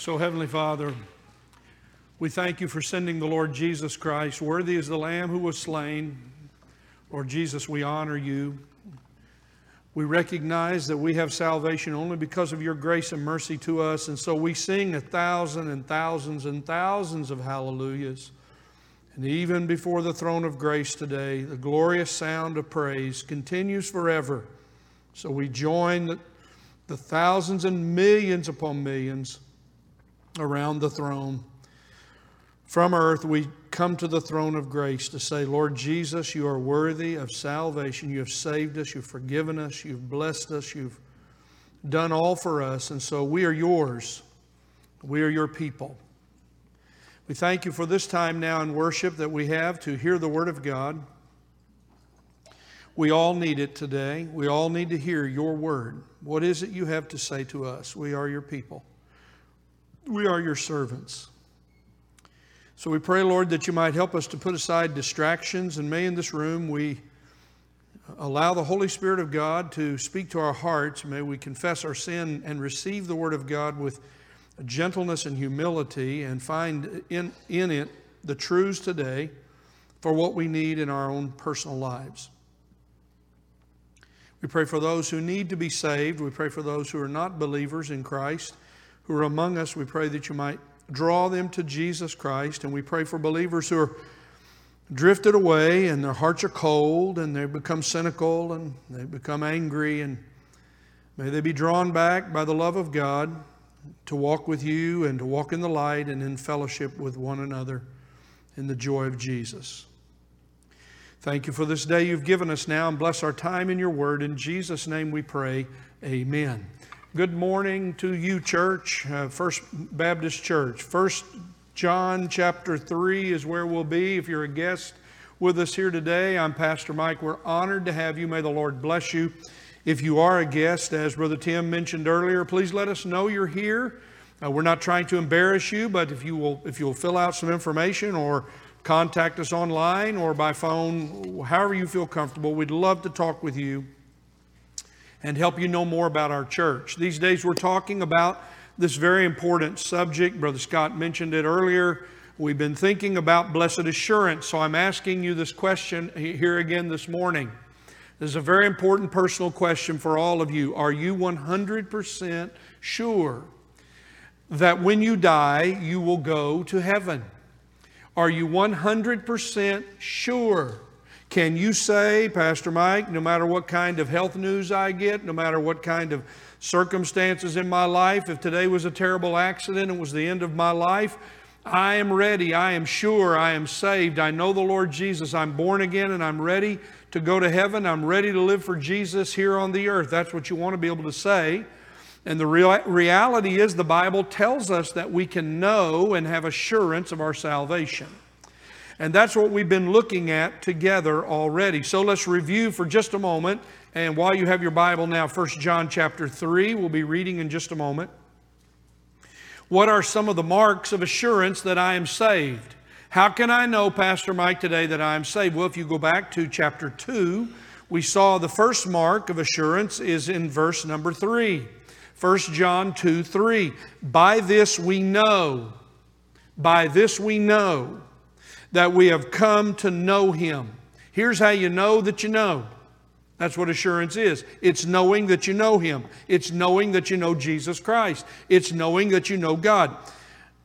So, Heavenly Father, we thank you for sending the Lord Jesus Christ. Worthy is the Lamb who was slain. Lord Jesus, we honor you. We recognize that we have salvation only because of your grace and mercy to us, and so we sing a thousand and thousands and thousands of hallelujahs. And even before the throne of grace today, the glorious sound of praise continues forever. So we join the, the thousands and millions upon millions around the throne. From earth, we come to the throne of grace to say, Lord Jesus, you are worthy of salvation. You have saved us, you've forgiven us, you've blessed us, you've done all for us. And so we are yours. We are your people. We thank you for this time now in worship that we have to hear the Word of God. We all need it today. We all need to hear your Word. What is it you have to say to us? We are your people. We are your servants. So we pray, Lord, that you might help us to put aside distractions, and may in this room we allow the Holy Spirit of God to speak to our hearts. May we confess our sin and receive the Word of God with gentleness and humility and find in, in it the truths today for what we need in our own personal lives. We pray for those who need to be saved. We pray for those who are not believers in Christ who are among us. We pray that you might draw them to Jesus Christ. And we pray for believers who are drifted away and their hearts are cold and they become cynical and they become angry. And may they be drawn back by the love of God to walk with you and to walk in the light and in fellowship with one another in the joy of Jesus. Thank you for this day you've given us now and bless our time in your word. In Jesus' name we pray. Amen. Good morning to you, church, uh, First Baptist Church. First John chapter 3 is where we'll be. If you're a guest with us here today, I'm Pastor Mike. We're honored to have you. May the Lord bless you. If you are a guest, as Brother Tim mentioned earlier, please let us know you're here. Uh, we're not trying to embarrass you, but if you will, if you'll fill out some information or contact us online or by phone, however you feel comfortable, we'd love to talk with you and help you know more about our church. These days we're talking about this very important subject. Brother Scott mentioned it earlier. We've been thinking about blessed assurance, so I'm asking you this question here again this morning. This is a very important personal question for all of you. Are you 100% sure that when you die, you will go to heaven? Are you 100% sure can you say, Pastor Mike, no matter what kind of health news I get, no matter what kind of circumstances in my life, if today was a terrible accident and was the end of my life, I am ready. I am sure. I am saved. I know the Lord Jesus. I'm born again and I'm ready to go to heaven. I'm ready to live for Jesus here on the earth. That's what you want to be able to say. And the real, reality is, the Bible tells us that we can know and have assurance of our salvation. And that's what we've been looking at together already. So let's review for just a moment. And while you have your Bible now, 1 John chapter 3, we'll be reading in just a moment. What are some of the marks of assurance that I am saved? How can I know, Pastor Mike, today that I am saved? Well, if you go back to chapter 2, we saw the first mark of assurance is in verse number 3. 1 John 2 3. By this we know, by this we know that we have come to know Him. Here's how you know that you know. That's what assurance is. It's knowing that you know Him. It's knowing that you know Jesus Christ. It's knowing that you know God.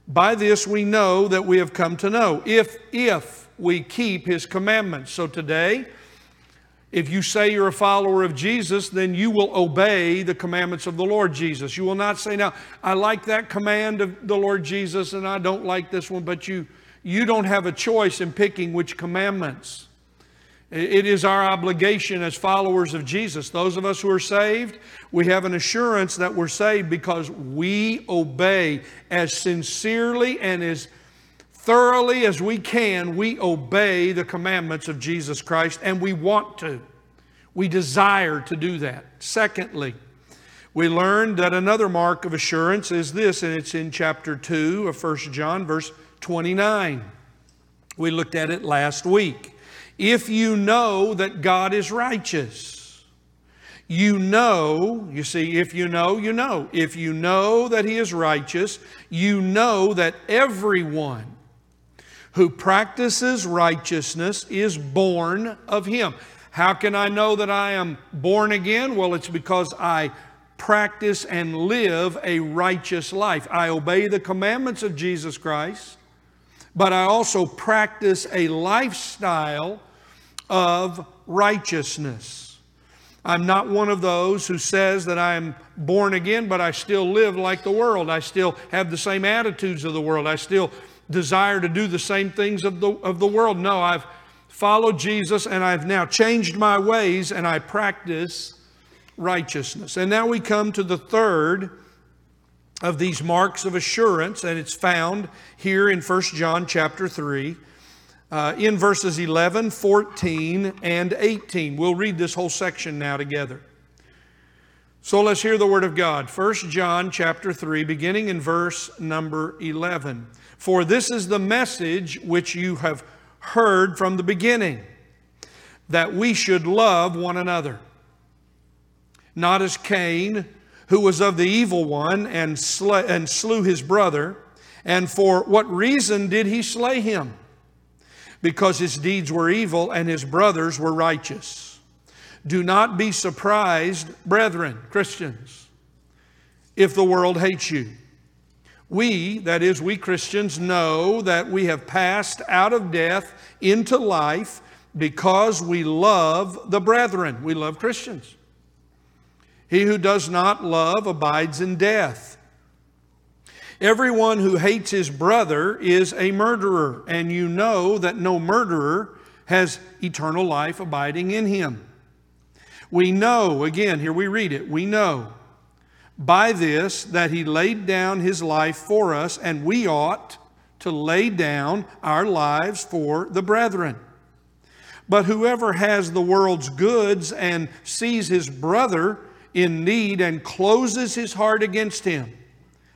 By this we know that we have come to know, if, if we keep His commandments. So today, if you say you're a follower of Jesus, then you will obey the commandments of the Lord Jesus. You will not say, Now, I like that command of the Lord Jesus and I don't like this one, but you you don't have a choice in picking which commandments. It is our obligation as followers of Jesus. Those of us who are saved, we have an assurance that we're saved because we obey as sincerely and as thoroughly as we can. We obey the commandments of Jesus Christ and we want to. We desire to do that. Secondly, we learned that another mark of assurance is this, and it's in chapter 2 of 1 John, verse 29. We looked at it last week. If you know that God is righteous, You know, you see, if you know, you know. If you know that he is righteous, you know that everyone who practices righteousness is born of him. How can I know that I am born again? Well, it's because I practice and live a righteous life. I obey the commandments of Jesus Christ, but I also practice a lifestyle of righteousness. I'm not one of those who says that I'm born again, but I still live like the world. I still have the same attitudes of the world. I still desire to do the same things of the, of the world. No, I've followed Jesus and I've now changed my ways and I practice righteousness. And now we come to the third of these marks of assurance, and it's found here in 1 John chapter 3 uh, in verses 11, 14, and 18. We'll read this whole section now together. So let's hear the word of God. 1 John chapter 3, beginning in verse number 11. For this is the message which you have heard from the beginning, that we should love one another. Not as Cain, who was of the evil one and, and slew his brother. And for what reason did he slay him? because his deeds were evil and his brothers were righteous. Do not be surprised, brethren, Christians, if the world hates you. We, that is, we Christians, know that we have passed out of death into life because we love the brethren. We love Christians. He who does not love abides in death. Everyone who hates his brother is a murderer, and you know that no murderer has eternal life abiding in him. We know, again, here we read it, we know by this that he laid down his life for us, and we ought to lay down our lives for the brethren. But whoever has the world's goods and sees his brother in need and closes his heart against him,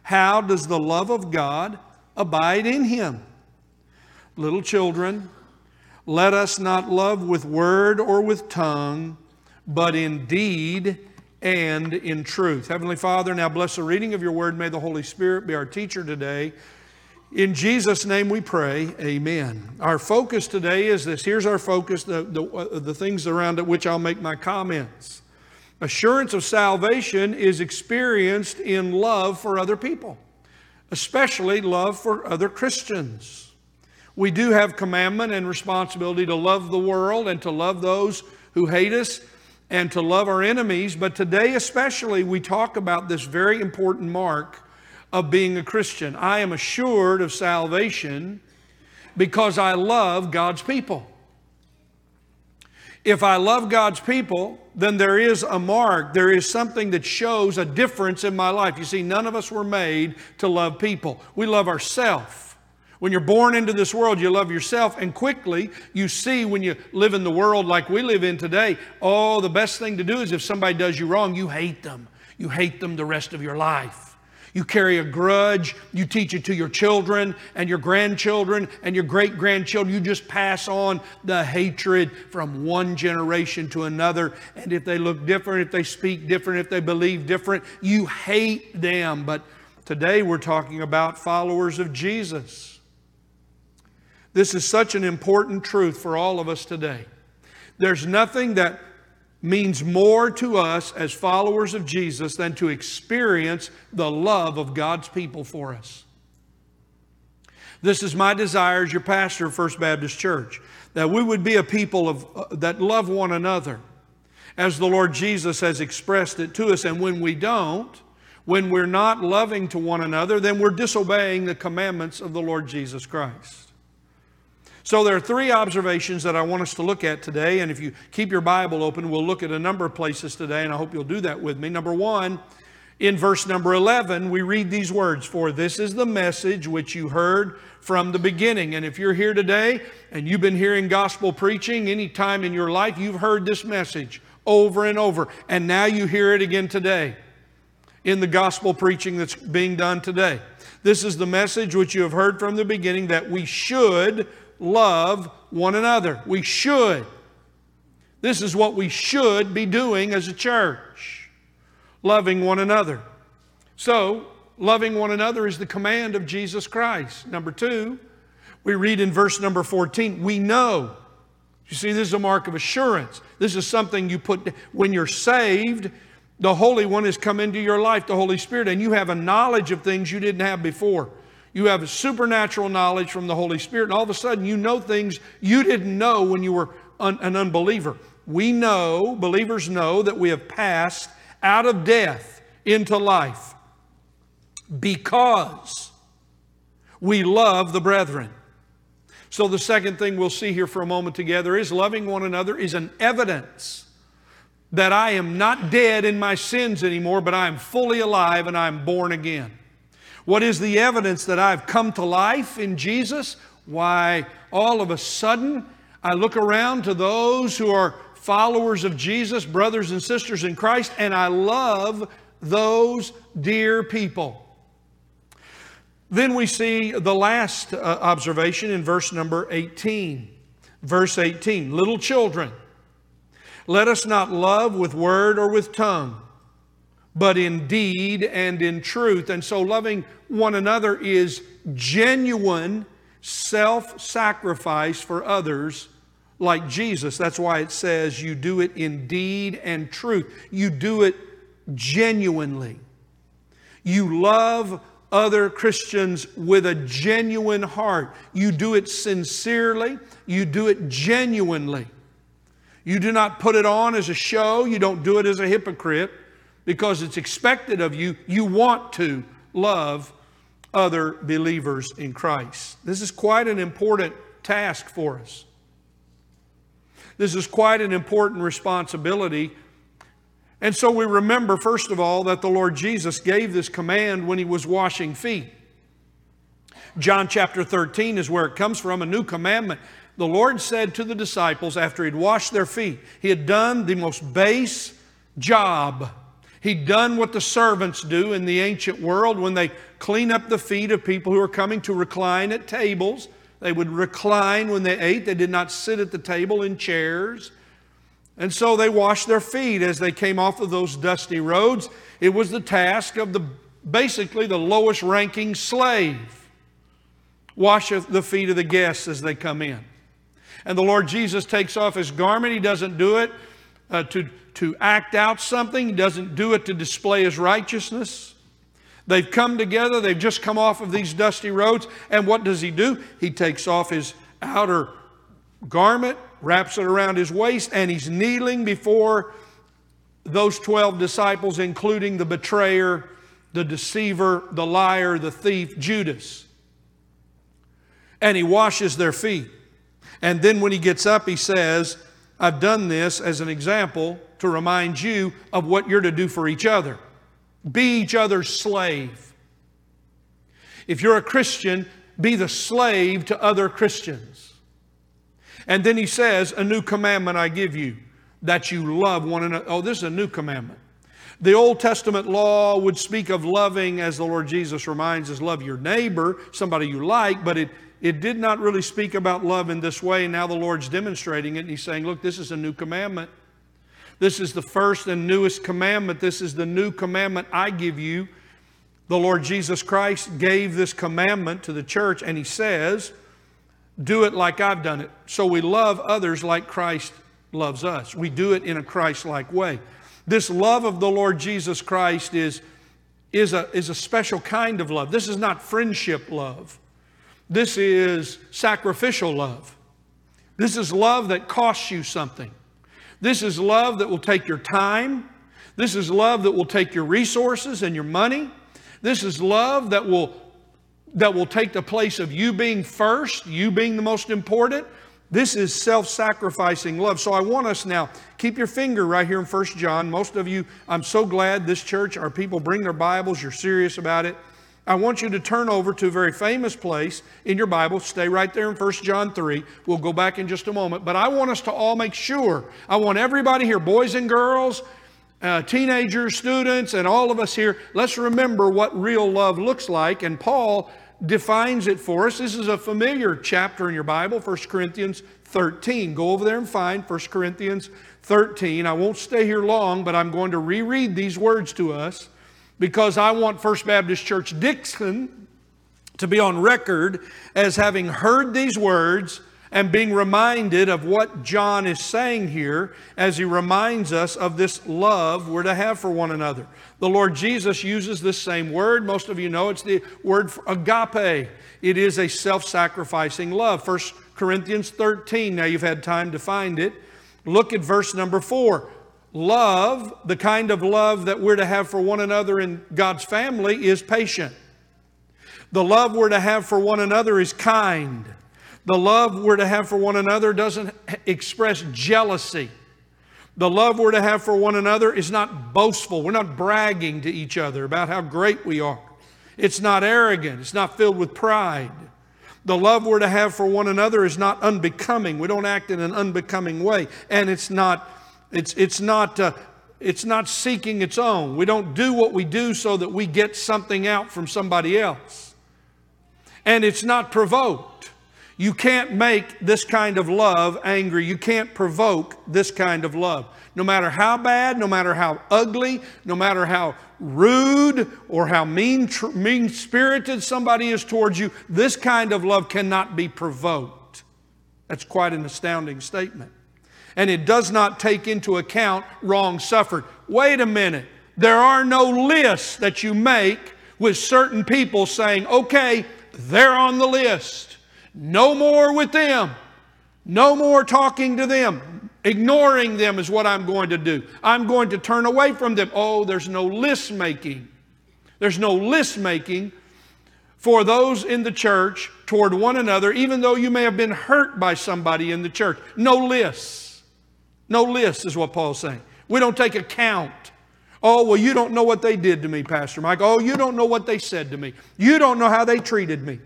how does the love of God abide in him? Little children, let us not love with word or with tongue, but in deed and in truth. Heavenly Father, now bless the reading of your word. May the Holy Spirit be our teacher today. In Jesus' name we pray, amen. Our focus today is this. Here's our focus, the, the, uh, the things around which I'll make my comments. Assurance of salvation is experienced in love for other people, especially love for other Christians. We do have commandment and responsibility to love the world and to love those who hate us and to love our enemies, but today especially we talk about this very important mark of being a Christian. I am assured of salvation because I love God's people. If I love God's people, then there is a mark. There is something that shows a difference in my life. You see, none of us were made to love people. We love ourselves. When you're born into this world, you love yourself, and quickly you see when you live in the world like we live in today, oh, the best thing to do is if somebody does you wrong, you hate them. You hate them the rest of your life. You carry a grudge. You teach it to your children and your grandchildren and your great grandchildren. You just pass on the hatred from one generation to another. And if they look different, if they speak different, if they believe different, you hate them. But today we're talking about followers of Jesus. This is such an important truth for all of us today. There's nothing that means more to us as followers of Jesus than to experience the love of God's people for us. This is my desire as your pastor of First Baptist Church that we would be a people of, uh, that love one another as the Lord Jesus has expressed it to us. And when we don't, when we're not loving to one another, then we're disobeying the commandments of the Lord Jesus Christ. So there are three observations that I want us to look at today. And if you keep your Bible open, we'll look at a number of places today, and I hope you'll do that with me. Number one, in verse number 11, we read these words For this is the message which you heard from the beginning. And if you're here today and you've been hearing gospel preaching any time in your life, you've heard this message over and over. And now you hear it again today in the gospel preaching that's being done today. This is the message which you have heard from the beginning that we should love one another. We should. This is what we should be doing as a church loving one another. So, loving one another is the command of Jesus Christ. Number two, we read in verse number 14, we know. You see, this is a mark of assurance. This is something you put, when you're saved, the Holy One has come into your life, the Holy Spirit, and you have a knowledge of things you didn't have before. You have a supernatural knowledge from the Holy Spirit, and all of a sudden you know things you didn't know when you were un- an unbeliever. We know, believers know, that we have passed out of death into life because we love the brethren. So, the second thing we'll see here for a moment together is loving one another is an evidence that I am not dead in my sins anymore, but I am fully alive and I'm born again. What is the evidence that I've come to life in Jesus? Why, all of a sudden, I look around to those who are followers of Jesus, brothers and sisters in Christ, and I love those dear people. Then we see the last uh, observation in verse number 18. Verse 18 Little children, let us not love with word or with tongue, but in deed and in truth. And so, loving one another is genuine self sacrifice for others like Jesus. That's why it says you do it in deed and truth. You do it genuinely. You love other Christians with a genuine heart. You do it sincerely, you do it genuinely. You do not put it on as a show, you don't do it as a hypocrite because it's expected of you. You want to love other believers in Christ. This is quite an important task for us. This is quite an important responsibility and so we remember, first of all, that the Lord Jesus gave this command when he was washing feet. John chapter 13 is where it comes from, a new commandment. The Lord said to the disciples after he'd washed their feet, he had done the most base job. He'd done what the servants do in the ancient world when they clean up the feet of people who are coming to recline at tables. They would recline when they ate, they did not sit at the table in chairs. And so they washed their feet as they came off of those dusty roads. It was the task of the basically the lowest ranking slave. Wash the feet of the guests as they come in. And the Lord Jesus takes off his garment. He doesn't do it uh, to, to act out something, he doesn't do it to display his righteousness. They've come together, they've just come off of these dusty roads, and what does he do? He takes off his outer garment, wraps it around his waist, and he's kneeling before those 12 disciples, including the betrayer, the deceiver, the liar, the thief, Judas. And he washes their feet. And then when he gets up, he says, I've done this as an example to remind you of what you're to do for each other. Be each other's slave. If you're a Christian, be the slave to other Christians. And then he says, A new commandment I give you, that you love one another. Oh, this is a new commandment. The Old Testament law would speak of loving, as the Lord Jesus reminds us, love your neighbor, somebody you like, but it, it did not really speak about love in this way. Now the Lord's demonstrating it, and He's saying, Look, this is a new commandment. This is the first and newest commandment. This is the new commandment I give you. The Lord Jesus Christ gave this commandment to the church, and He says, do it like I've done it. So we love others like Christ loves us. We do it in a Christ like way. This love of the Lord Jesus Christ is, is, a, is a special kind of love. This is not friendship love, this is sacrificial love. This is love that costs you something. This is love that will take your time. This is love that will take your resources and your money. This is love that will that will take the place of you being first, you being the most important. This is self sacrificing love. So I want us now, keep your finger right here in 1 John. Most of you, I'm so glad this church, our people bring their Bibles, you're serious about it. I want you to turn over to a very famous place in your Bible. Stay right there in 1 John 3. We'll go back in just a moment. But I want us to all make sure, I want everybody here, boys and girls, uh, teenagers, students, and all of us here, let's remember what real love looks like. And Paul defines it for us. This is a familiar chapter in your Bible, 1 Corinthians 13. Go over there and find 1 Corinthians 13. I won't stay here long, but I'm going to reread these words to us because I want First Baptist Church Dixon to be on record as having heard these words and being reminded of what John is saying here as he reminds us of this love we're to have for one another. The Lord Jesus uses this same word. Most of you know it's the word agape. It is a self sacrificing love. 1 Corinthians 13. Now you've had time to find it. Look at verse number 4. Love, the kind of love that we're to have for one another in God's family, is patient. The love we're to have for one another is kind. The love we're to have for one another doesn't express jealousy. The love we're to have for one another is not boastful. We're not bragging to each other about how great we are. It's not arrogant. It's not filled with pride. The love we're to have for one another is not unbecoming. We don't act in an unbecoming way. And it's not, it's, it's not, uh, it's not seeking its own. We don't do what we do so that we get something out from somebody else. And it's not provoked. You can't make this kind of love angry. You can't provoke this kind of love. No matter how bad, no matter how ugly, no matter how rude or how mean, tr- mean spirited somebody is towards you, this kind of love cannot be provoked. That's quite an astounding statement. And it does not take into account wrong suffered. Wait a minute. There are no lists that you make with certain people saying, okay, they're on the list. No more with them. No more talking to them. Ignoring them is what I'm going to do. I'm going to turn away from them. Oh, there's no list making. There's no list making for those in the church toward one another, even though you may have been hurt by somebody in the church. No lists. No list is what Paul's saying. We don't take account. Oh, well, you don't know what they did to me, Pastor Mike. Oh, you don't know what they said to me. You don't know how they treated me.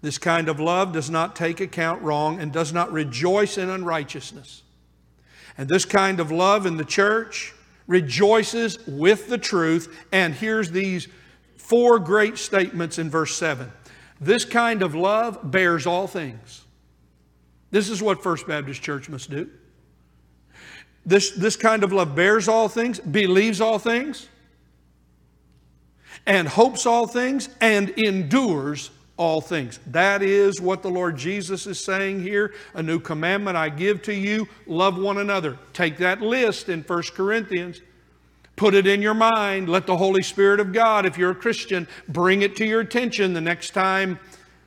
This kind of love does not take account wrong and does not rejoice in unrighteousness. And this kind of love in the church rejoices with the truth. And here's these four great statements in verse 7. This kind of love bears all things. This is what First Baptist Church must do. This, this kind of love bears all things, believes all things, and hopes all things, and endures all things. That is what the Lord Jesus is saying here. A new commandment I give to you love one another. Take that list in 1 Corinthians. Put it in your mind. Let the Holy Spirit of God, if you're a Christian, bring it to your attention the next time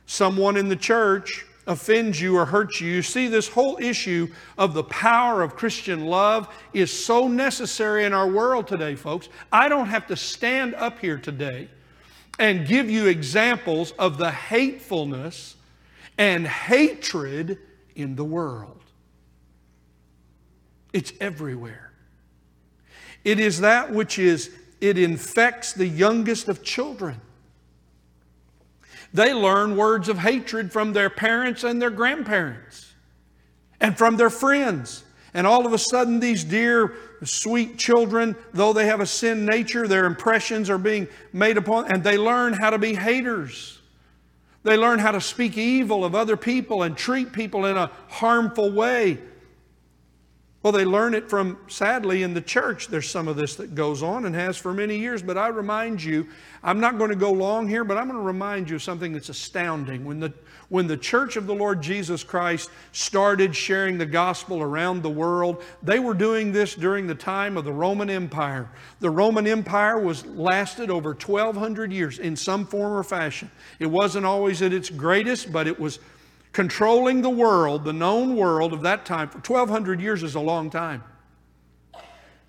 someone in the church offends you or hurts you. You see, this whole issue of the power of Christian love is so necessary in our world today, folks. I don't have to stand up here today and give you examples of the hatefulness and hatred in the world. It's everywhere. It is that which is, it infects the youngest of children. They learn words of hatred from their parents and their grandparents and from their friends. And all of a sudden, these dear, sweet children, though they have a sin nature, their impressions are being made upon, and they learn how to be haters. They learn how to speak evil of other people and treat people in a harmful way. Well, they learn it from, sadly, in the church. There's some of this that goes on and has for many years. But I remind you, I'm not going to go long here, but I'm going to remind you of something that's astounding. When the, when the church of the Lord Jesus Christ started sharing the gospel around the world, they were doing this during the time of the Roman Empire. The Roman Empire was lasted over 1,200 years in some form or fashion. It wasn't always at its greatest, but it was controlling the world, the known world of that time, for 1,200 years is a long time.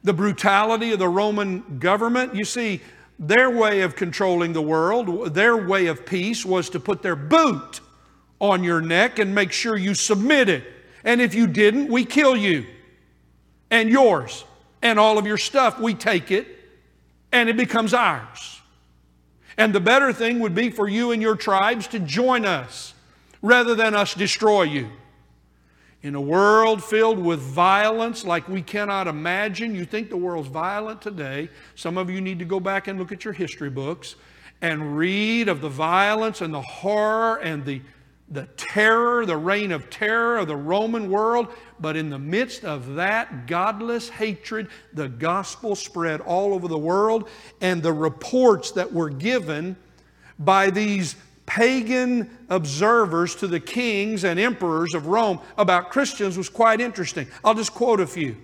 The brutality of the Roman government, you see, their way of controlling the world, their way of peace was to put their boot on your neck and make sure you submitted. And if you didn't, we kill you and yours and all of your stuff. We take it and it becomes ours. And the better thing would be for you and your tribes to join us rather than us destroy you. In a world filled with violence like we cannot imagine, you think the world's violent today. Some of you need to go back and look at your history books and read of the violence and the horror and the, the terror, the reign of terror of the Roman world. But in the midst of that godless hatred, the gospel spread all over the world, and the reports that were given by these pagan observers to the kings and emperors of Rome about Christians was quite interesting. I'll just quote a few.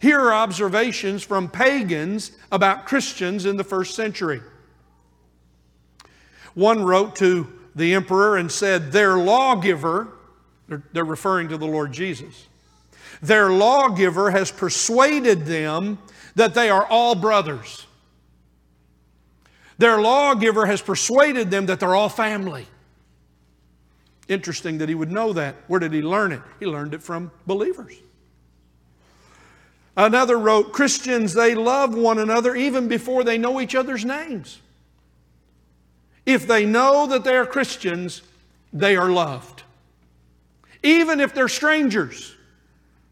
Here are observations from pagans about Christians in the first century. One wrote to the emperor and said, Their lawgiver, they're, referring to the Lord Jesus, their lawgiver has persuaded them that they are all brothers. Their lawgiver has persuaded them that they're all family. Interesting that he would know that. Where did he learn it? He learned it from believers. Another wrote, Christians, they love one another even before they know each other's names. If they know that they are Christians, they are loved. Even if they're strangers,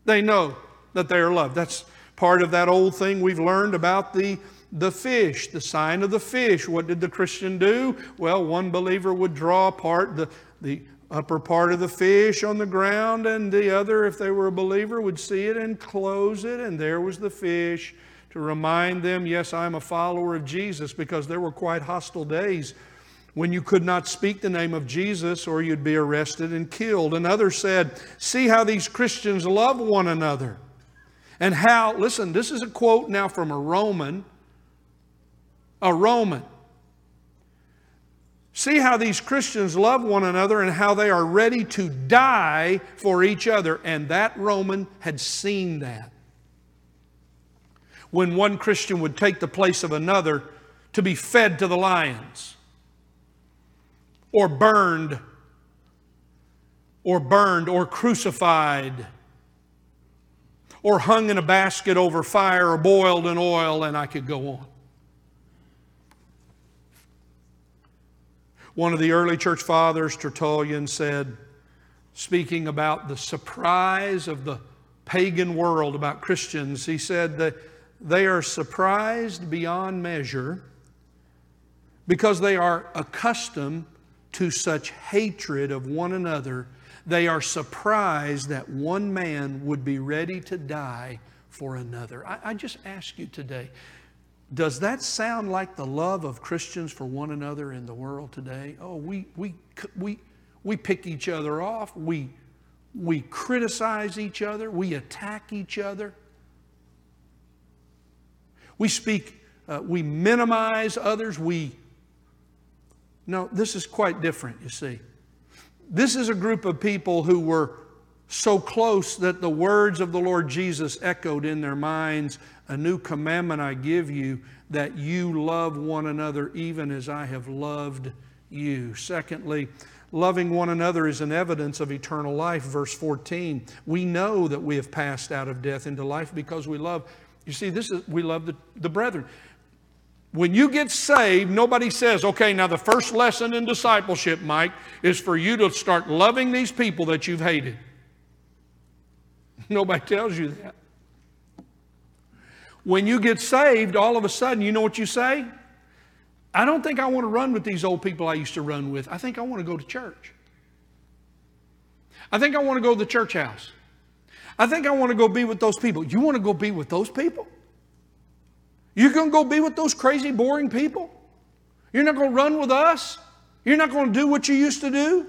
they know that they are loved. That's part of that old thing we've learned about the the fish, the sign of the fish. What did the Christian do? Well, one believer would draw apart the, the upper part of the fish on the ground, and the other, if they were a believer, would see it and close it, and there was the fish to remind them, yes, I'm a follower of Jesus, because there were quite hostile days when you could not speak the name of Jesus or you'd be arrested and killed. Another said, See how these Christians love one another. And how, listen, this is a quote now from a Roman a Roman. See how these Christians love one another and how they are ready to die for each other. And that Roman had seen that. When one Christian would take the place of another to be fed to the lions, or burned, or burned, or crucified, or hung in a basket over fire, or boiled in oil, and I could go on. One of the early church fathers, Tertullian, said, speaking about the surprise of the pagan world about Christians, he said that they are surprised beyond measure because they are accustomed to such hatred of one another. They are surprised that one man would be ready to die for another. I, I just ask you today does that sound like the love of Christians for one another in the world today? Oh, we, we, we, we pick each other off. We, we criticize each other. We attack each other. We speak, uh, we minimize others. We, no, this is quite different, you see. This is a group of people who were so close that the words of the Lord Jesus echoed in their minds A new commandment I give you, that you love one another even as I have loved you. Secondly, loving one another is an evidence of eternal life. Verse 14. We know that we have passed out of death into life because we love. You see, this is we love the, the brethren. When you get saved, nobody says, okay, now the first lesson in discipleship, Mike, is for you to start loving these people that you've hated. Nobody tells you that. When you get saved, all of a sudden, you know what you say? I don't think I want to run with these old people I used to run with. I think I want to go to church. I think I want to go to the church house. I think I want to go be with those people. You want to go be with those people? You're going to go be with those crazy, boring people? You're not going to run with us? You're not going to do what you used to do?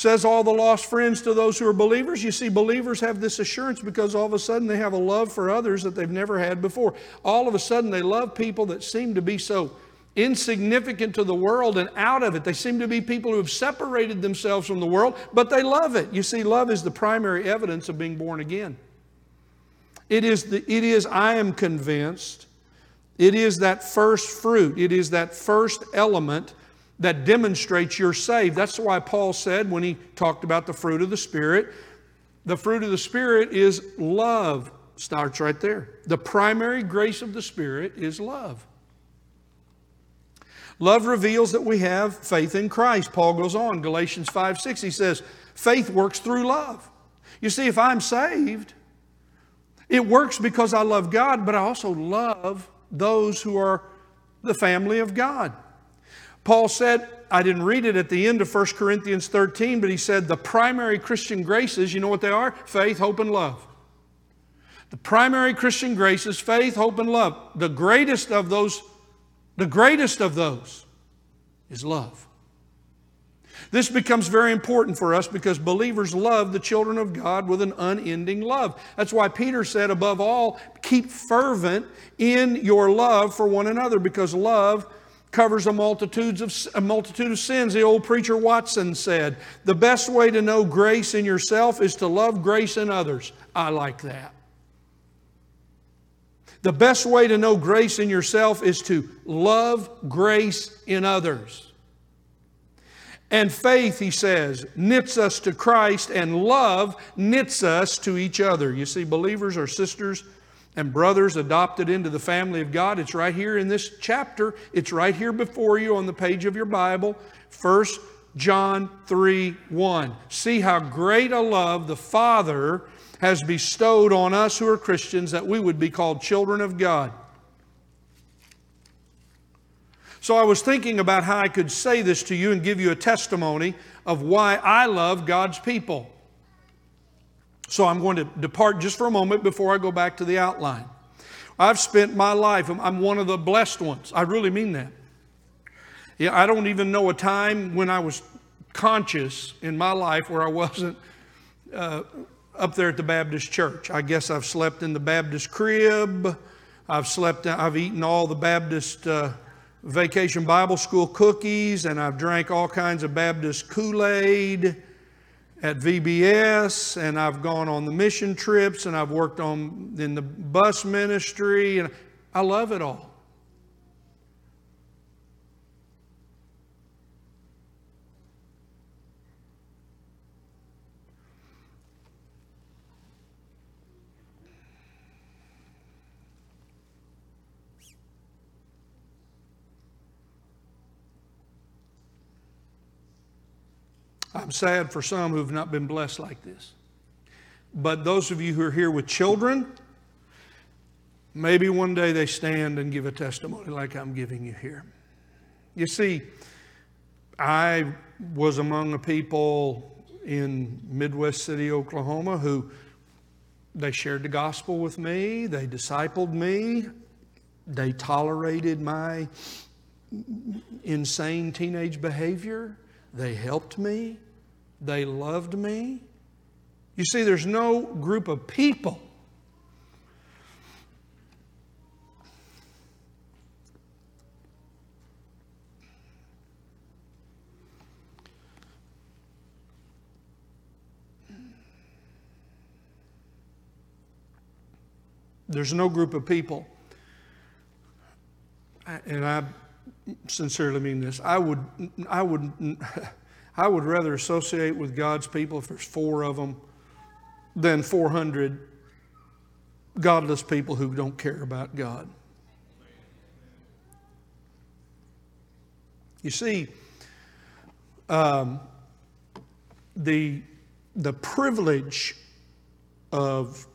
Says all the lost friends to those who are believers. You see, believers have this assurance because all of a sudden they have a love for others that they've never had before. All of a sudden they love people that seem to be so insignificant to the world and out of it. They seem to be people who have separated themselves from the world, but they love it. You see, love is the primary evidence of being born again. It is, the, it is I am convinced, it is that first fruit, it is that first element that demonstrates you're saved. That's why Paul said when he talked about the fruit of the Spirit, the fruit of the Spirit is love. Starts right there. The primary grace of the Spirit is love. Love reveals that we have faith in Christ. Paul goes on, Galatians 5 6, he says, faith works through love. You see, if I'm saved, it works because I love God, but I also love those who are the family of God. Paul said, I didn't read it at the end of 1 Corinthians 13, but he said the primary Christian graces, you know what they are? Faith, hope, and love. The primary Christian graces, faith, hope, and love. The greatest of those, the greatest of those is love. This becomes very important for us because believers love the children of God with an unending love. That's why Peter said, above all, keep fervent in your love for one another because love covers a, multitudes of, a multitude of sins. The old preacher Watson said, The best way to know grace in yourself is to love grace in others. I like that. The best way to know grace in yourself is to love grace in others. And faith, he says, knits us to Christ, and love knits us to each other. You see, believers are sisters and brothers adopted into the family of God. It's right here in this chapter. It's right here before you on the page of your Bible. 1 John 3 1. See how great a love the Father has bestowed on us who are Christians that we would be called children of God. So I was thinking about how I could say this to you and give you a testimony of why I love God's people. So I'm going to depart just for a moment before I go back to the outline. I've spent my life, I'm one of the blessed ones. I really mean that. Yeah, I don't even know a time when I was conscious in my life where I wasn't uh, up there at the Baptist church. I guess I've slept in the Baptist crib. I've slept, I've eaten all the Baptist uh, vacation Bible school cookies, and I've drank all kinds of Baptist Kool Aid at VBS, and I've gone on the mission trips, and I've worked on in the bus ministry, and I love it all. I'm sad for some who've not been blessed like this. But those of you who are here with children, maybe one day they stand and give a testimony like I'm giving you here. You see, I was among the people in Midwest City, Oklahoma, who they shared the gospel with me, they discipled me, they tolerated my insane teenage behavior. They helped me. They loved me. You see, there's no group of people There's no group of people, and I sincerely mean this. I would, I would, I would rather associate with God's people if there's four of them than 400 godless people who don't care about God. You see, um, the, the privilege of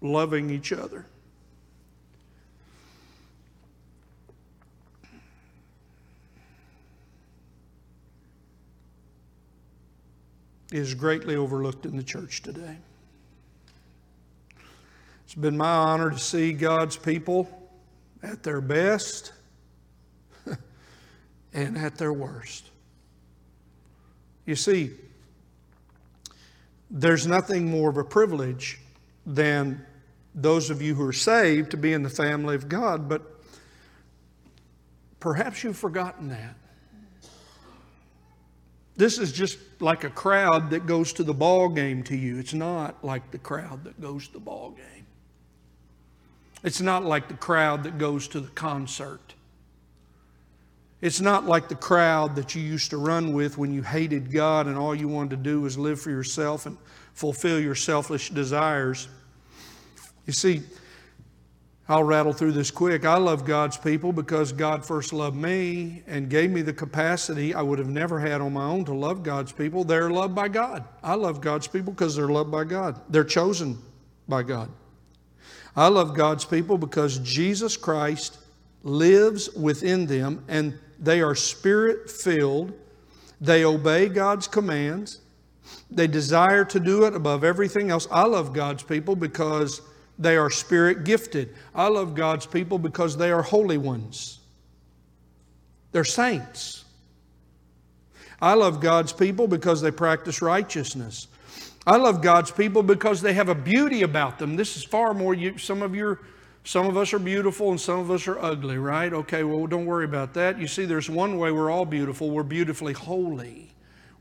loving each other is greatly overlooked in the church today. It's been my honor to see God's people at their best and at their worst. You see, there's nothing more of a privilege than those of you who are saved to be in the family of God, but perhaps you've forgotten that. This is just like a crowd that goes to the ball game to you. It's not like the crowd that goes to the ball game. It's not like the crowd that goes to the concert. It's not like the crowd that you used to run with when you hated God and all you wanted to do was live for yourself and fulfill your selfish desires. You see, I'll rattle through this quick. I love God's people because God first loved me and gave me the capacity I would have never had on my own to love God's people. They're loved by God. I love God's people because they're loved by God, they're chosen by God. I love God's people because Jesus Christ lives within them and they are spirit filled. They obey God's commands. They desire to do it above everything else. I love God's people because they are spirit gifted. I love God's people because they are holy ones. They're saints. I love God's people because they practice righteousness. I love God's people because they have a beauty about them. This is far more you, some of your some of us are beautiful and some of us are ugly, right? Okay, well don't worry about that. You see there's one way we're all beautiful. We're beautifully holy.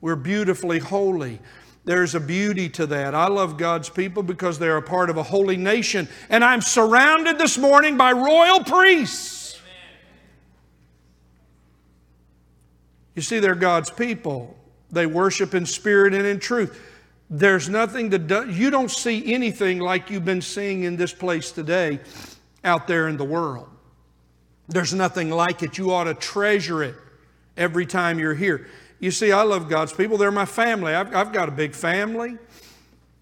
We're beautifully holy. There's a beauty to that. I love God's people because they're a part of a holy nation. And I'm surrounded this morning by royal priests. You see, they're God's people. They worship in spirit and in truth. There's nothing to do, you don't see anything like you've been seeing in this place today out there in the world. There's nothing like it. You ought to treasure it every time you're here. You see, I love God's people. They're my family. I've, I've got a big family,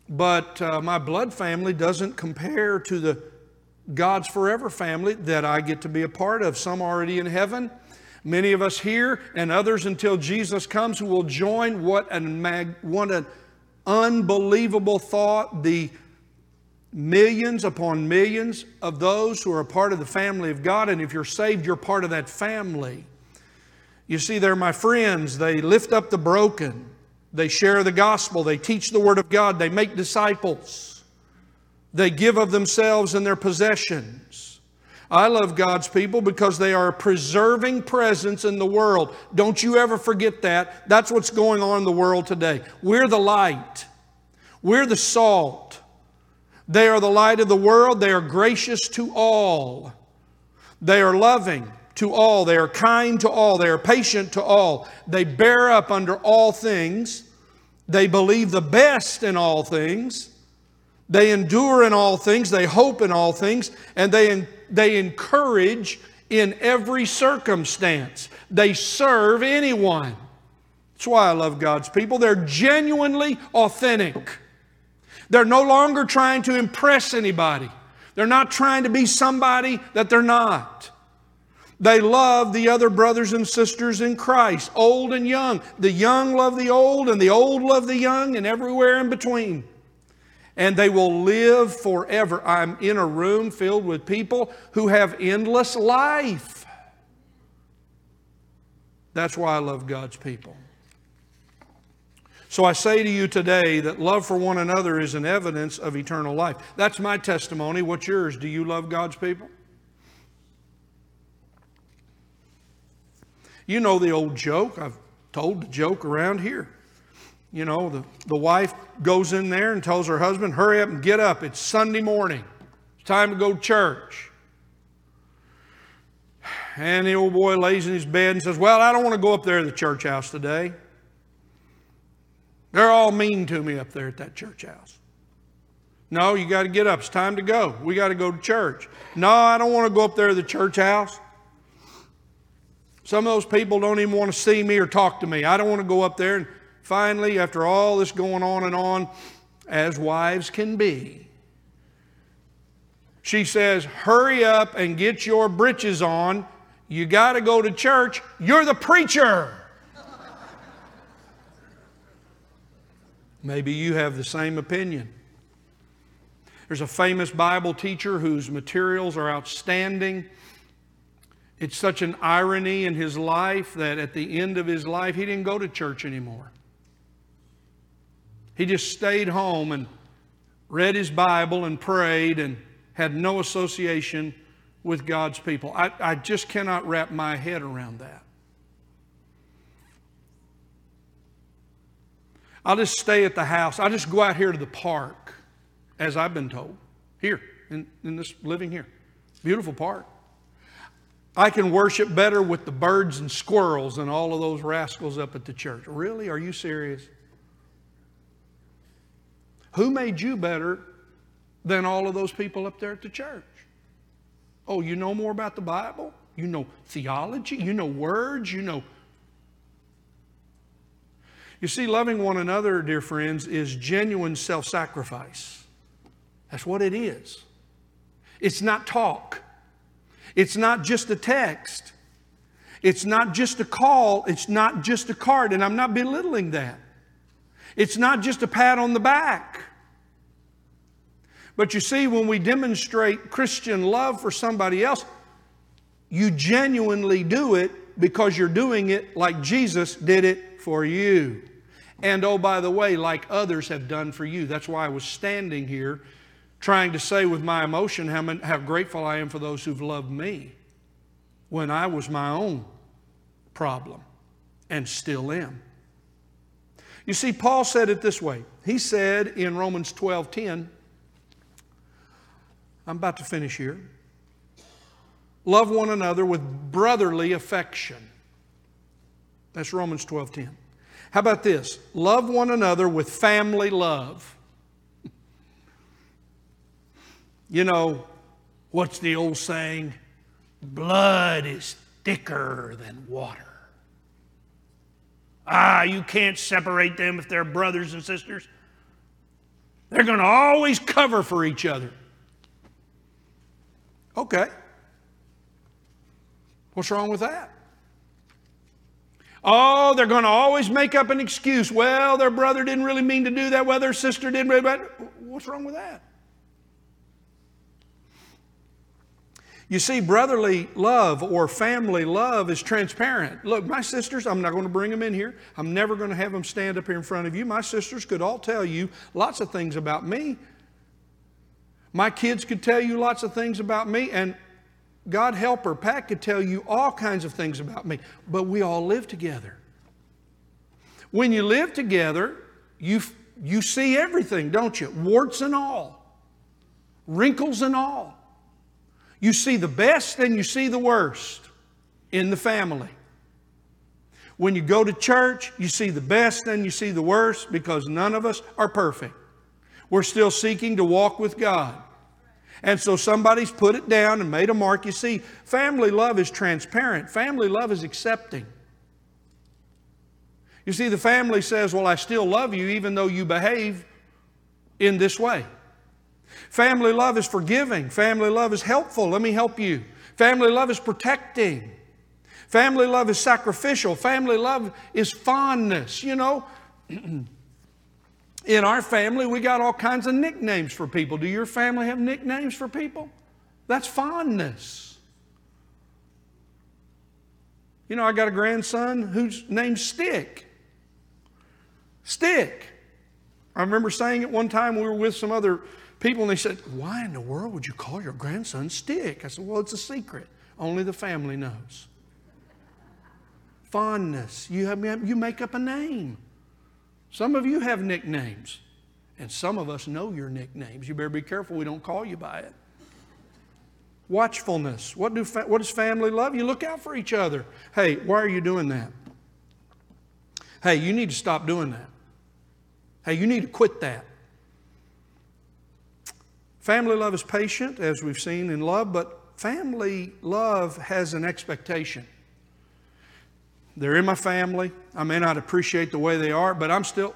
but uh, my blood family doesn't compare to the God's forever family that I get to be a part of. Some already in heaven, many of us here, and others until Jesus comes who will join. What an, mag, what an unbelievable thought. The millions upon millions of those who are a part of the family of God. And if you're saved, you're part of that family. You see, they're my friends. They lift up the broken. They share the gospel. They teach the Word of God. They make disciples. They give of themselves and their possessions. I love God's people because they are a preserving presence in the world. Don't you ever forget that. That's what's going on in the world today. We're the light, we're the salt. They are the light of the world. They are gracious to all. They are loving to all. They are kind to all. They are patient to all. They bear up under all things. They believe the best in all things. They endure in all things. They hope in all things. And they, they encourage in every circumstance. They serve anyone. That's why I love God's people. They're genuinely authentic. They're no longer trying to impress anybody. They're not trying to be somebody that they're not. They love the other brothers and sisters in Christ, old and young. The young love the old, and the old love the young, and everywhere in between. And they will live forever. I'm in a room filled with people who have endless life. That's why I love God's people. So I say to you today that love for one another is an evidence of eternal life. That's my testimony. What's yours? Do you love God's people? You know the old joke. I've told the joke around here. You know, the, the wife goes in there and tells her husband, Hurry up and get up. It's Sunday morning. It's time to go to church. And the old boy lays in his bed and says, Well, I don't want to go up there to the church house today. They're all mean to me up there at that church house. No, you got to get up. It's time to go. We got to go to church. No, I don't want to go up there to the church house. Some of those people don't even want to see me or talk to me. I don't want to go up there. And finally, after all this going on and on, as wives can be, she says, Hurry up and get your britches on. You got to go to church. You're the preacher. Maybe you have the same opinion. There's a famous Bible teacher whose materials are outstanding. It's such an irony in his life that at the end of his life, he didn't go to church anymore. He just stayed home and read his Bible and prayed and had no association with God's people. I, I just cannot wrap my head around that. I'll just stay at the house. I'll just go out here to the park, as I've been told, here, in, in this living here. Beautiful park. I can worship better with the birds and squirrels than all of those rascals up at the church. Really? Are you serious? Who made you better than all of those people up there at the church? Oh, you know more about the Bible? You know theology? You know words? You know. You see, loving one another, dear friends, is genuine self sacrifice. That's what it is. It's not talk. It's not just a text. It's not just a call, it's not just a card, and I'm not belittling that. It's not just a pat on the back. But you see, when we demonstrate Christian love for somebody else, you genuinely do it because you're doing it like Jesus did it for you. And oh, by the way, like others have done for you. That's why I was standing here trying to say with my emotion how, how grateful I am for those who've loved me when I was my own problem and still am. You see, Paul said it this way. He said in Romans 12 10, I'm about to finish here. Love one another with brotherly affection. That's Romans 12 10. How about this? Love one another with family love. You know, what's the old saying? Blood is thicker than water. Ah, you can't separate them if they're brothers and sisters. They're going to always cover for each other. Okay. What's wrong with that? Oh, they're going to always make up an excuse. Well, their brother didn't really mean to do that. Well, their sister didn't really. What's wrong with that? You see, brotherly love or family love is transparent. Look, my sisters, I'm not going to bring them in here. I'm never going to have them stand up here in front of you. My sisters could all tell you lots of things about me. My kids could tell you lots of things about me, and God help her, Pat could tell you all kinds of things about me, but we all live together. When you live together, you, you see everything, don't you? Warts and all, wrinkles and all. You see the best and you see the worst in the family. When you go to church, you see the best and you see the worst because none of us are perfect. We're still seeking to walk with God. And so somebody's put it down and made a mark. You see, family love is transparent, family love is accepting. You see, the family says, Well, I still love you even though you behave in this way. Family love is forgiving. Family love is helpful. Let me help you. Family love is protecting. Family love is sacrificial. Family love is fondness. You know, In our family, we got all kinds of nicknames for people. Do your family have nicknames for people? That's fondness. You know, I got a grandson whose name's Stick. Stick. I remember saying it one time we were with some other people and they said, Why in the world would you call your grandson Stick? I said, Well, it's a secret. Only the family knows. Fondness. You, have, you make up a name. Some of you have nicknames, and some of us know your nicknames. You better be careful we don't call you by it. Watchfulness. What, do, what does family love? You look out for each other. Hey, why are you doing that? Hey, you need to stop doing that. Hey, you need to quit that. Family love is patient, as we've seen in love, but family love has an expectation. They're in my family. I may not appreciate the way they are, but I'm still,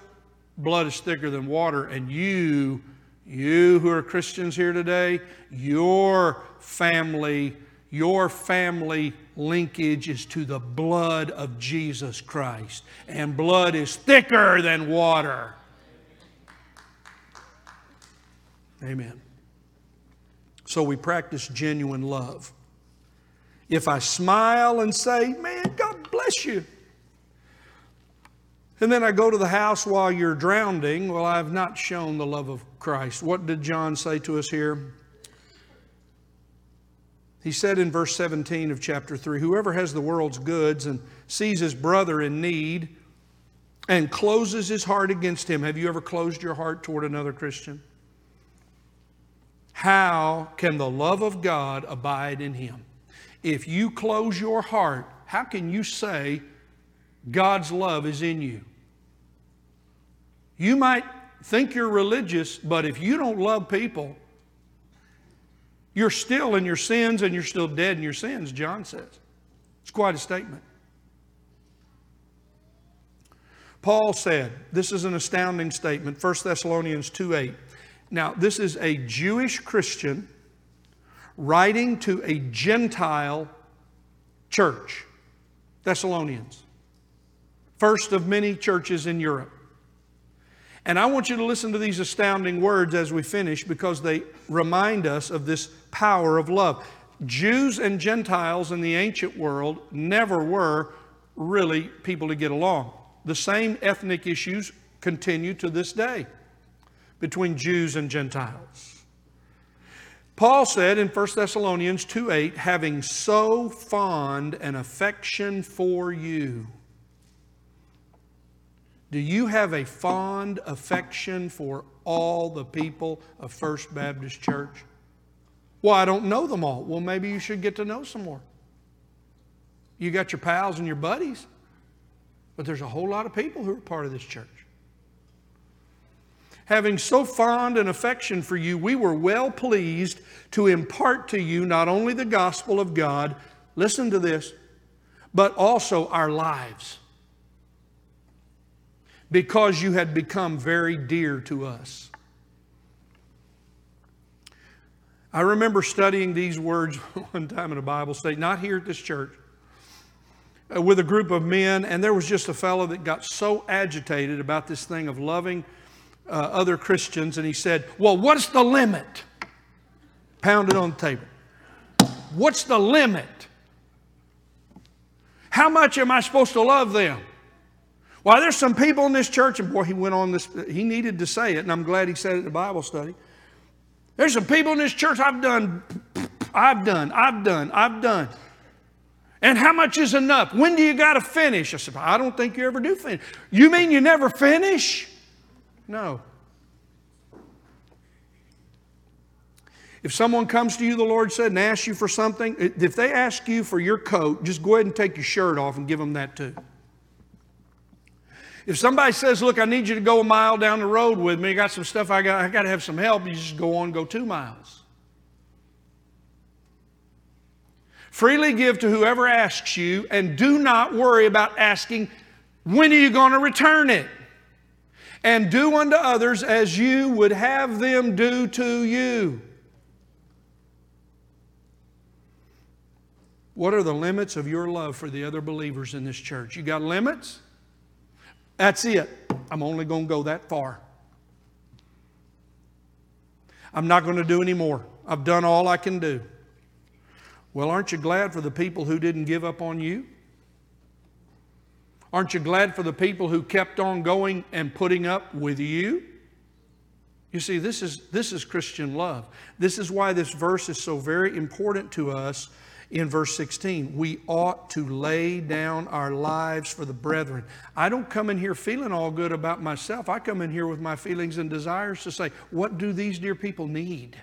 blood is thicker than water. And you, you who are Christians here today, your family, your family linkage is to the blood of Jesus Christ. And blood is thicker than water. Amen. So we practice genuine love. If I smile and say, Man, God bless you. And then I go to the house while you're drowning, well, I've not shown the love of Christ. What did John say to us here? He said in verse 17 of chapter 3 Whoever has the world's goods and sees his brother in need and closes his heart against him. Have you ever closed your heart toward another Christian? How can the love of God abide in him? If you close your heart, how can you say God's love is in you? You might think you're religious, but if you don't love people, you're still in your sins and you're still dead in your sins, John says. It's quite a statement. Paul said, this is an astounding statement, 1 Thessalonians 2 8. Now, this is a Jewish Christian writing to a Gentile church. Thessalonians, first of many churches in Europe. And I want you to listen to these astounding words as we finish because they remind us of this power of love. Jews and Gentiles in the ancient world never were really people to get along. The same ethnic issues continue to this day between Jews and Gentiles. Paul said in 1 Thessalonians 2 8, having so fond an affection for you do you have a fond affection for all the people of First Baptist Church? Well, I don't know them all. Well, maybe you should get to know some more. You got your pals and your buddies, but there's a whole lot of people who are part of this church. Having so fond an affection for you, we were well pleased to impart to you not only the gospel of God, listen to this, but also our lives because you had become very dear to us. I remember studying these words one time in a Bible study, not here at this church, uh, with a group of men, and there was just a fellow that got so agitated about this thing of loving uh, other Christians, and he said, Well, what's the limit? Pounded on the table. What's the limit? How much am I supposed to love them? Why, there's some people in this church, and boy, he went on this, he needed to say it, and I'm glad he said it in the Bible study. There's some people in this church I've done, I've done, I've done, I've done. And how much is enough? When do you got to finish? I said, I don't think you ever do finish. You mean you never finish? No. If someone comes to you, the Lord said, and asks you for something, if they ask you for your coat, just go ahead and take your shirt off and give them that too. If somebody says, Look, I need you to go a mile down the road with me, I got some stuff I got, I got to have some help, you just go on, go two miles. Freely give to whoever asks you, and do not worry about asking, When are you going to return it? And do unto others as you would have them do to you. What are the limits of your love for the other believers in this church? You got limits? That's it. I'm only going to go that far. I'm not going to do any more. I've done all I can do. Well, aren't you glad for the people who didn't give up on you? Aren't you glad for the people who kept on going and putting up with you? You see, this is, this is Christian love. This is why this verse is so very important to us in verse 16. We ought to lay down our lives for the brethren. I don't come in here feeling all good about myself. I come in here with my feelings and desires to say, what do these dear people need?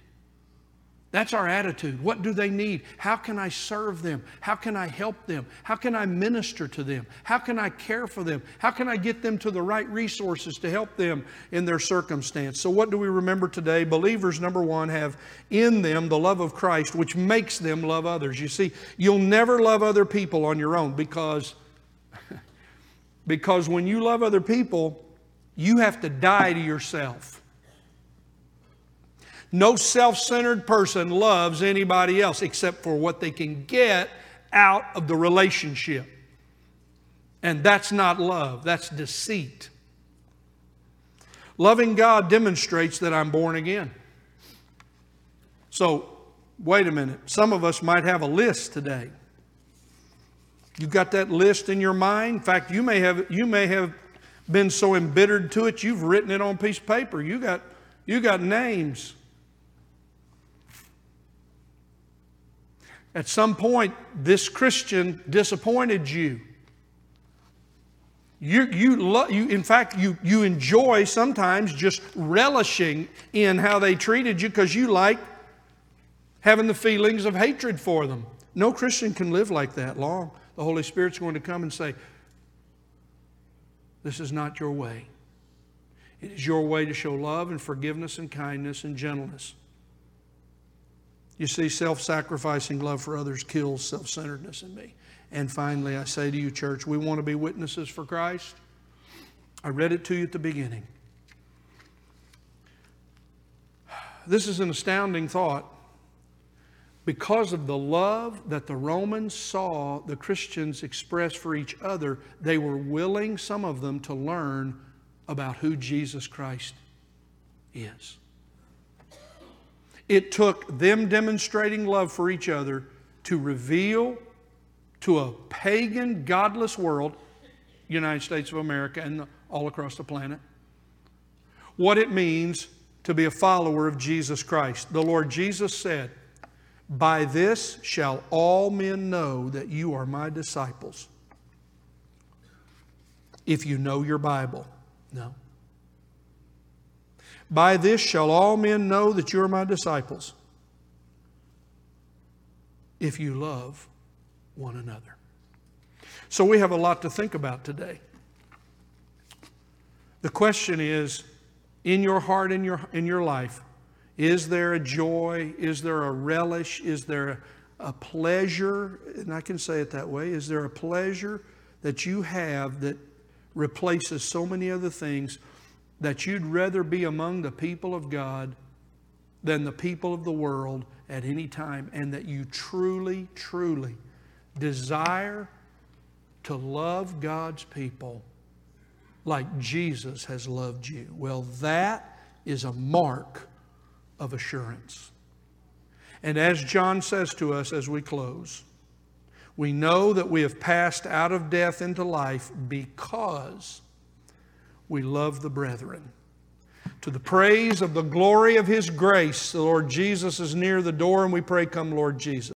That's our attitude. What do they need? How can I serve them? How can I help them? How can I minister to them? How can I care for them? How can I get them to the right resources to help them in their circumstance? So, what do we remember today? Believers, number one, have in them the love of Christ, which makes them love others. You see, you'll never love other people on your own because, because when you love other people, you have to die to yourself. No self centered person loves anybody else except for what they can get out of the relationship. And that's not love, that's deceit. Loving God demonstrates that I'm born again. So, wait a minute. Some of us might have a list today. You've got that list in your mind. In fact, you may have, you may have been so embittered to it, you've written it on a piece of paper. You got, you got names. At some point, this Christian disappointed you. You, you, lo- you, in fact, you, you enjoy sometimes just relishing in how they treated you because you like having the feelings of hatred for them. No Christian can live like that long. The Holy Spirit's going to come and say, This is not your way. It is your way to show love and forgiveness and kindness and gentleness. You see, self sacrificing love for others kills self centeredness in me. And finally, I say to you, church, we want to be witnesses for Christ. I read it to you at the beginning. This is an astounding thought. because of the love that the Romans saw the Christians express for each other, they were willing, some of them, to learn about who Jesus Christ is. It took them demonstrating love for each other to reveal to a pagan, godless world, United States of America and all across the planet, what it means to be a follower of Jesus Christ. The Lord Jesus said, By this shall all men know that you are my disciples. If you know your Bible. No. By this shall all men know that you are my disciples. If you love one another. So we have a lot to think about today. The question is in your heart, in your, in your life, is there a joy? Is there a relish? Is there a pleasure? And I can say it that way. Is there a pleasure that you have that replaces so many other things that you'd rather be among the people of God than the people of the world at any time, and that you truly, truly desire to love God's people like Jesus has loved you. Well, that is a mark of assurance. And as John says to us as we close, we know that we have passed out of death into life because we love the brethren. To the praise of the glory of His grace, the Lord Jesus is near the door, and we pray, Come, Lord Jesus.